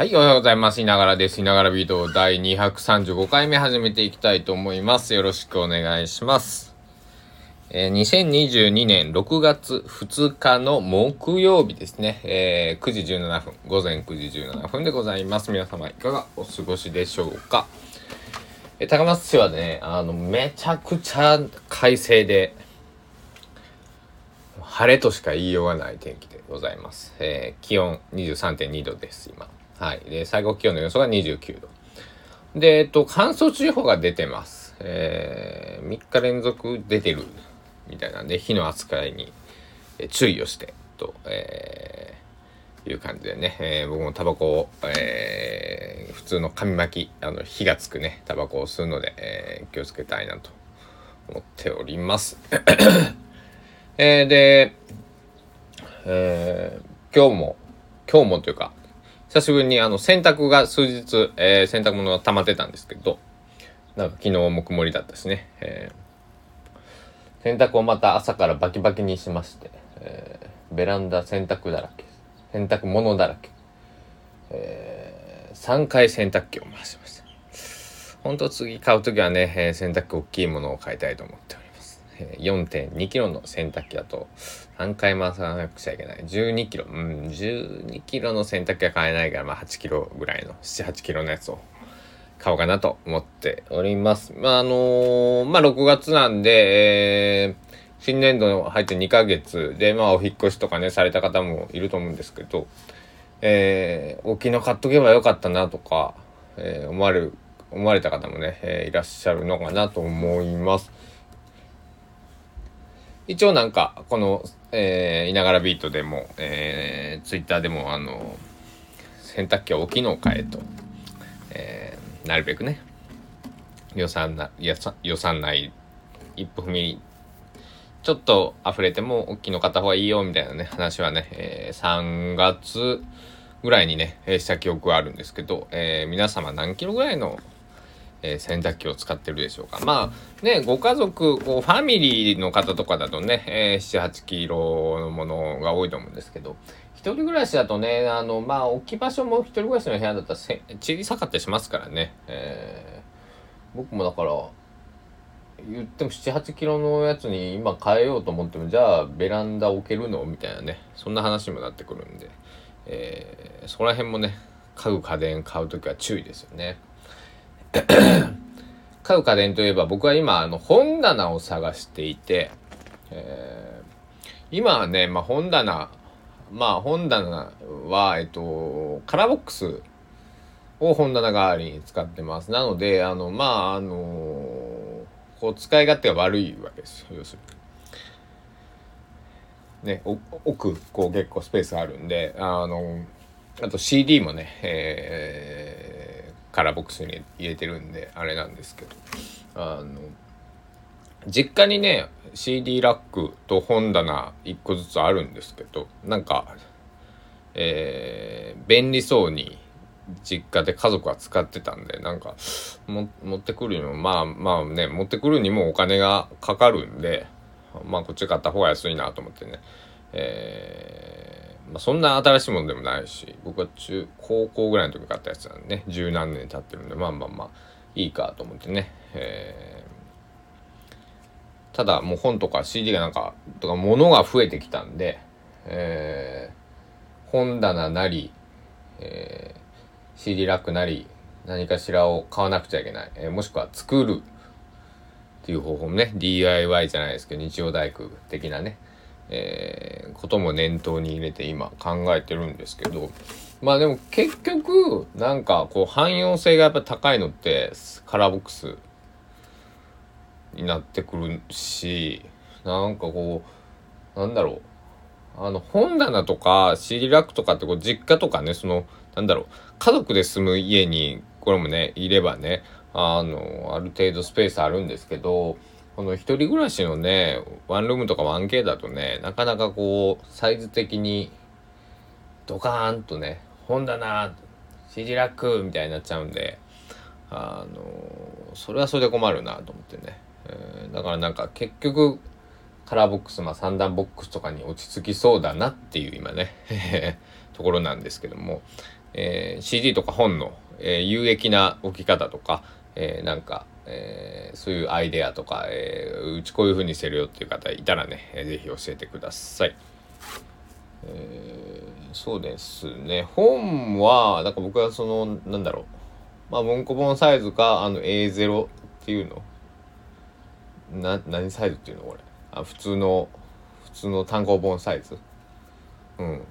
はい、おはようございます。いながらです。いながらビート第235回目始めていきたいと思います。よろしくお願いします。えー、2022年6月2日の木曜日ですね。えー、9時17分、午前9時17分でございます。皆様いかがお過ごしでしょうか。えー、高松市はね、あの、めちゃくちゃ快晴で、晴れとしか言いようがない天気でございます。えー、気温23.2度です、今。はい。で、最高気温の予想が29度。で、えっと、乾燥注意報が出てます。えー、3日連続出てるみたいなんで、火の扱いに注意をして、と、えー、いう感じでね、えー、僕もタバコを、えー、普通の紙巻き、あの、火がつくね、タバコを吸うので、えー、気をつけたいなと思っております。えー、で、えー、今日も、今日もというか、久しぶりにあの洗濯が数日、えー、洗濯物が溜まってたんですけど、なんか昨日も曇りだったしね、えー、洗濯をまた朝からバキバキにしまして、えー、ベランダ洗濯だらけ、洗濯物だらけ、えー、3回洗濯機を回しました。本当次買う時はね、えー、洗濯機大きいものを買いたいと思って。4.2キロの洗濯機だと、3回回さなくちゃいけない。12キロ。うん、12キロの洗濯機は買えないから、まあ8キロぐらいの、7、8キロのやつを買おうかなと思っております。まあ、あのー、まあ6月なんで、えー、新年度入って2ヶ月で、まあお引越しとかね、された方もいると思うんですけど、えー、大きいの買っとけばよかったなとか、えー、思われる、思われた方もね、えー、いらっしゃるのかなと思います。一応なんか、この、えー、いながらビートでも、えー、ツイッターでも、あの、洗濯機は大きいのを買えと、えー、なるべくね、予算な、予算内、一歩踏み、ちょっと溢れても大きいの買った方がいいよ、みたいなね、話はね、えー、3月ぐらいにね、した記憶はあるんですけど、えー、皆様何キロぐらいのえー、洗濯機を使ってるでしょうか。まあね、ご家族、こうファミリーの方とかだとね、えー、7、8キロのものが多いと思うんですけど、一人暮らしだとね、あの、まあ、置き場所も一人暮らしの部屋だったら小さかったりしますからね。えー、僕もだから、言っても7、8キロのやつに今変えようと思っても、じゃあベランダ置けるのみたいなね、そんな話にもなってくるんで、えー、そこら辺もね、家具家電買うときは注意ですよね。買う家電といえば僕は今あの本棚を探していて、えー、今はね、まあ、本棚まあ本棚はえっとカラーボックスを本棚代わりに使ってますなのであのまああのこう使い勝手が悪いわけですよ要するに。ね、奥こう結構スペースあるんであのあと CD もね、えーカラーボックスに入れてるんであれなんですけど。あの実家にね CD ラックと本棚1個ずつあるんですけどなんかえー、便利そうに実家で家族は使ってたんでなんか持ってくるにもまあまあね持ってくるにもお金がかかるんでまあこっち買った方が安いなと思ってね。えーまあ、そんな新しいものでもないし僕は中高校ぐらいの時買ったやつなんでね十何年経ってるんでまあまあまあいいかと思ってね、えー、ただもう本とか CD がなんかとか物が増えてきたんで、えー、本棚なり、えー、CD ラックなり何かしらを買わなくちゃいけない、えー、もしくは作るっていう方法もね DIY じゃないですけど日曜大工的なね。えー、ことも念頭に入れて今考えてるんですけど、まあでも結局、なんかこう汎用性がやっぱ高いのってカラーボックスになってくるし、なんかこう、なんだろう。あの本棚とか CD ラックとかってこう実家とかね、その、なんだろう、家族で住む家にこれもね、いればね、あの、ある程度スペースあるんですけど、この一人暮らしのね、ワンルームとか 1K だとね、なかなかこう、サイズ的に、ドカーンとね、本棚、指示ラックみたいになっちゃうんで、あの、それはそれで困るなと思ってね。えー、だからなんか結局、カラーボックス、まあ、三段ボックスとかに落ち着きそうだなっていう今ね ところなんですけども、えー、CD とか本の、え、有益な置き方とか、えー、なんか、えー、そういうアイデアとか、えー、うちこういう風にしてるよっていう方いたらね、えー、ぜひ教えてください。えー、そうですね。本はだか僕はそのなんだろう。まあ文庫本サイズかあの A0 っていうの。な何サイズっていうのこれ。あ普通の普通の単行本サイズ。うん。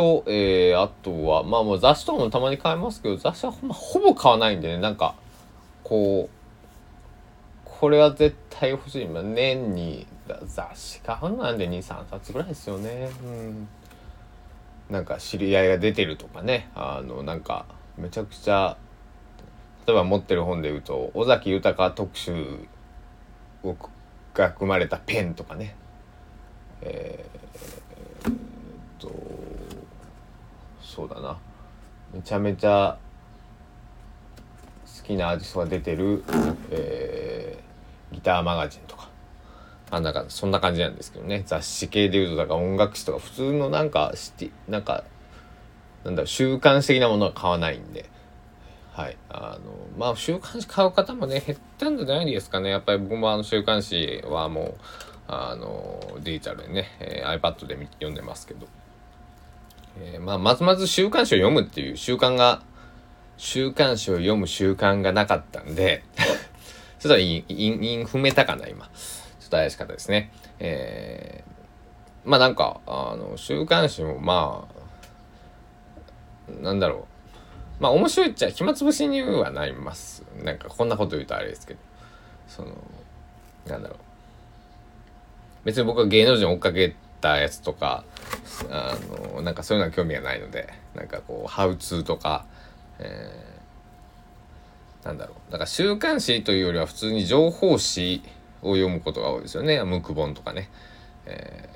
と、えー、あとはまあもう雑誌とかもたまに買いますけど雑誌はほ,、まほぼ買わないんでねなんかこうこれは絶対欲しい、まあ、年に雑誌買うのなんで23冊ぐらいですよね。うん。なんか知り合いが出てるとかね。あのなんかめちゃくちゃ例えば持ってる本で言うと尾崎豊特集をが組まれたペンとかね。えー、っとそうだな。めちゃめちゃ好きなアーティストが出てる、えー、ギターマガジンとか。あなんかそんな感じなんですけどね。雑誌系でいうとだから音楽誌とか普通のなんかシテなんかなんだろう週刊誌的なものは買わないんで。はい。あのまあ週刊誌買う方もね減ったんじゃないですかね。やっぱり僕もあの週刊誌はもうあのデジタルでね、えー、iPad で読んでますけど、えー、まあまずまず週刊誌を読むっていう習慣が週刊誌を読む習慣がなかったんで ちょっとイン踏めたかな今。ちょっと怪しかったですね。えー、まあなんか、あの、週刊誌もまあ、なんだろう。まあ面白いっちゃ暇つぶしにはなります。なんかこんなこと言うとあれですけど。その、なんだろう。別に僕は芸能人追っかけたやつとか、あの、なんかそういうのは興味がないので、なんかこう、ハウツーとか、えー、なんだろう。だから週刊誌というよりは普通に情報誌を読むことが多いですよね。ムック本とかね。え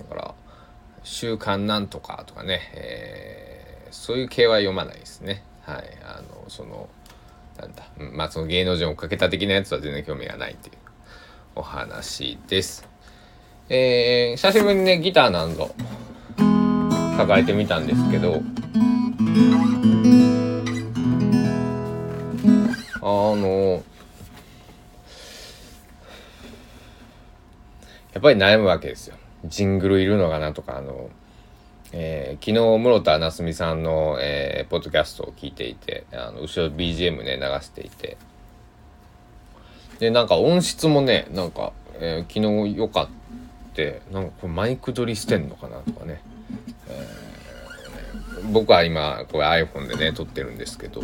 ー、だから、週刊なんとかとかね、えー、そういう系は読まないですね。はい。あの、その、なんだ、まあその芸能人をかけた的なやつは全然興味がないっていうお話です。えー、久しぶりにね、ギターなんぞ抱えてみたんですけど、あの、やっぱり悩むわけですよ。ジングルいるのかなとか、あの、えー、昨日室田なすみさんの、えー、ポッドキャストを聞いていてあの後ろ BGM ね流していてでなんか音質もねなんか、えー、昨日よかったてなんかこれマイク撮りしてんのかなとかね、えー、僕は今これ iPhone でね撮ってるんですけど。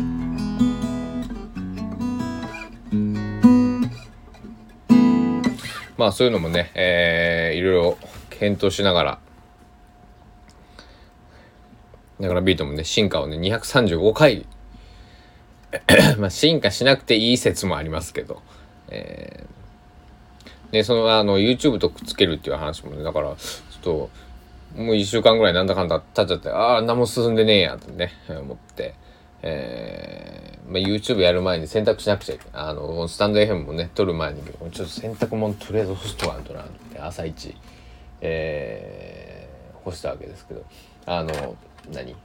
まあそういうのもね、えー、いろいろ検討しながら、だからビートもね、進化をね、235回、まあ進化しなくていい説もありますけど、えー、で、その、あの、YouTube とくっつけるっていう話もね、だから、ちょっと、もう1週間ぐらいなんだかんだ経っちゃって、ああ、何も進んでねえやってね、思って、えー、まあ、YouTube やる前に洗濯しなくちゃいけない。あの、スタンド FM もね、撮る前に、ちょっと洗濯物とりあえず干しとかんとなって、朝一、えー、干したわけですけど、あの、何？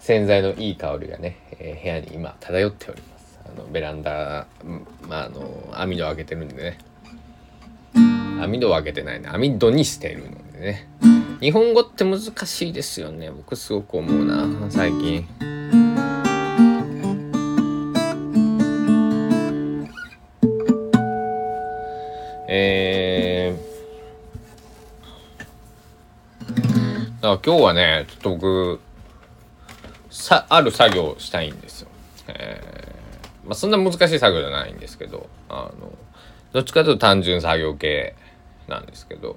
洗剤のいい香りがね、えー、部屋に今漂っております。あの、ベランダ、まあ、あの、網戸を開けてるんでね。網戸を開けてないね。網戸にしているのでね。日本語って難しいですよね。僕すごく思うな、最近。えー、だから今日はね、ちょっと僕、さ、ある作業をしたいんですよ。えー、まあそんな難しい作業じゃないんですけど、あの、どっちかというと単純作業系なんですけど、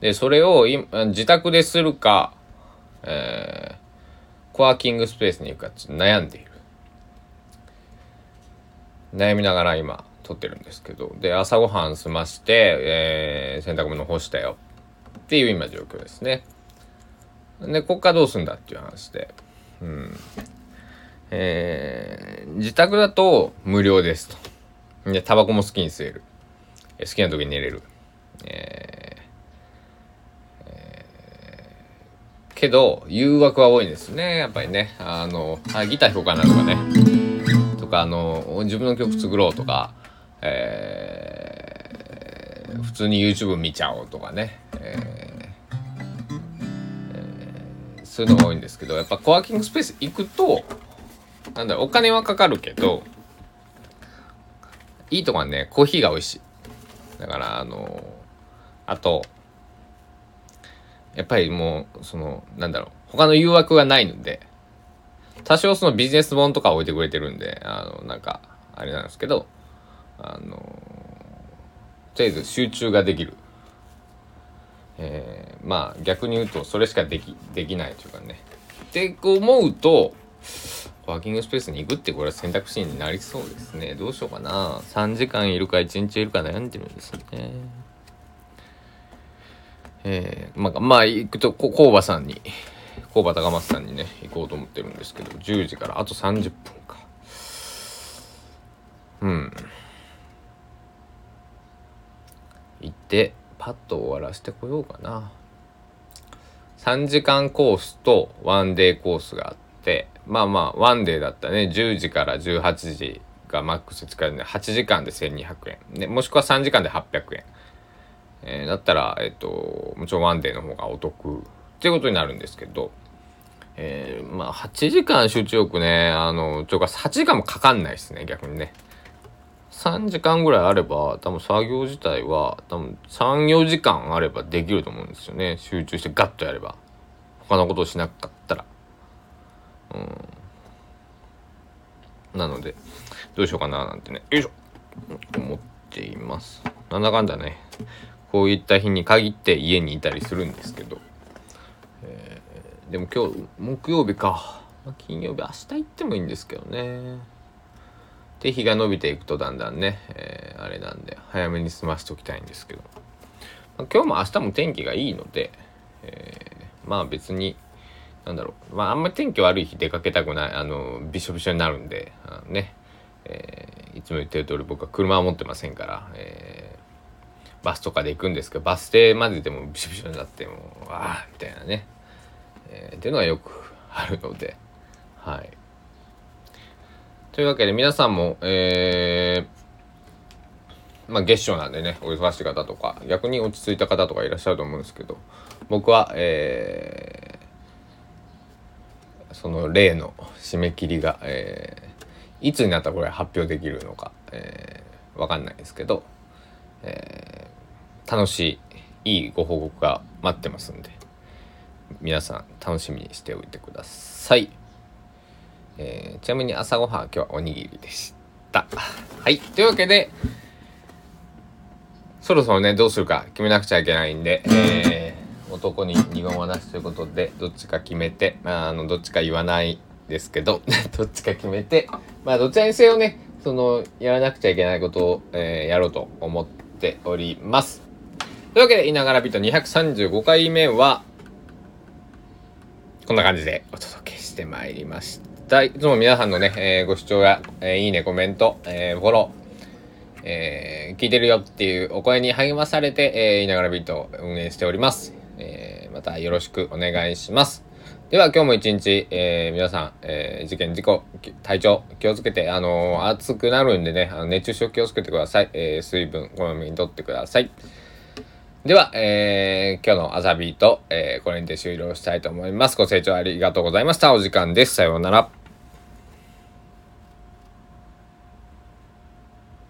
で、それを自宅でするか、えー、コワーキングスペースに行くか悩んでいる。悩みながら今、撮ってるんですけど、で、朝ごはん済まして、えー、洗濯物干したよっていう今状況ですね。で、こっからどうすんだっていう話で。うん。えー、自宅だと無料ですと。で、タバコも好きに吸える。好きな時に寝れる。えーえーけど、誘惑は多いんですね。やっぱりね。あの、あギター弾こうかなとかね。とか、あの、自分の曲作ろうとか、えー普通に YouTube 見ちゃおうとかね。えーえーそういうのが多いんですけど、やっぱコワーキングスペース行くと、なんだろう、お金はかかるけど、いいとこはね、コーヒーが美味しい。だから、あの、あと、やっぱりもう、その、なんだろう、他の誘惑がないので、多少そのビジネス本とか置いてくれてるんで、あの、なんか、あれなんですけど、あの、とりあえず集中ができる。えーまあ逆に言うとそれしかできできないというかね。って思うとワーキングスペースに行くってこれは選択肢になりそうですね。どうしようかな。3時間いるか1日いるか悩んでるんですね。えー、まあ、まあ、行くと、こ工場さんに、工場高松さんにね、行こうと思ってるんですけど、10時からあと30分か。うん。行って、パッと終わらせてこようかな。3時間コースとワンデーコースがあって、まあまあ、ワンデーだったね、10時から18時がマックス使えるんで、8時間で1200円。ね、もしくは3時間で800円。えーだったら、えっ、と、もちろんワンデーの方がお得っていうことになるんですけど、えーまあ、8時間集中力ね、あの、ちょか8時間もかかんないですね、逆にね。3時間ぐらいあれば、多分作業自体は、多分3、4時間あればできると思うんですよね。集中してガッとやれば。他のことをしなかったら。うん。なので、どうしようかななんてね、よいしょ思っています。なんだかんだね、こういった日に限って家にいたりするんですけど、えーでも今日木曜日か、ま金曜日明日行ってもいいんですけどね。で日が伸びていくとだんだんね、えーあれなんで早めに済ましておきたいんですけど、まあ今日も明日も天気がいいので、えーまあ別になんだろう。まああんまり天気悪い日出かけたくないあのびしょびしょになるんでね、えーいつも言ってる通り僕は車は持ってませんから、えーバスとかで行くんですけどバス停まででもびしょびしょになってもうわあみたいなね、えーっていうのはよくあるのではい。というわけで皆さんもえーまあ月初なんでねお忙しい方とか逆に落ち着いた方とかいらっしゃると思うんですけど僕はえーその例の締め切りが、えーいつになったらこれ発表できるのか、えーわかんないですけど、えー楽しいいいご報告が待ってますんで皆さん楽しみにしておいてください、えーちなみに朝ごはん今日はおにぎりでした。はい。というわけでそろそろねどうするか決めなくちゃいけないんで、えー男に二言はなしということでどっちか決めて、まあ、あのどっちか言わないですけど どっちか決めてまあどちらにせよねそのやらなくちゃいけないことを、えーやろうと思っております。というわけで、いながらビート235回目は、こんな感じでお届けしてまいりました。いつも皆さんのね、えーご視聴や、えーいいね、コメント、えーフォロー、え聞いてるよっていうお声に励まされて、えいながらビートを運営しております。えまたよろしくお願いします。では今日も一日、えー皆さん、えー事件事故、体調気をつけて、あのー暑くなるんでね、あの熱中症気をつけてください。え水分こまめにとってください。では、えー今日の朝ビート、えーこれにて終了したいと思います。ご清聴ありがとうございました。お時間です。さようなら。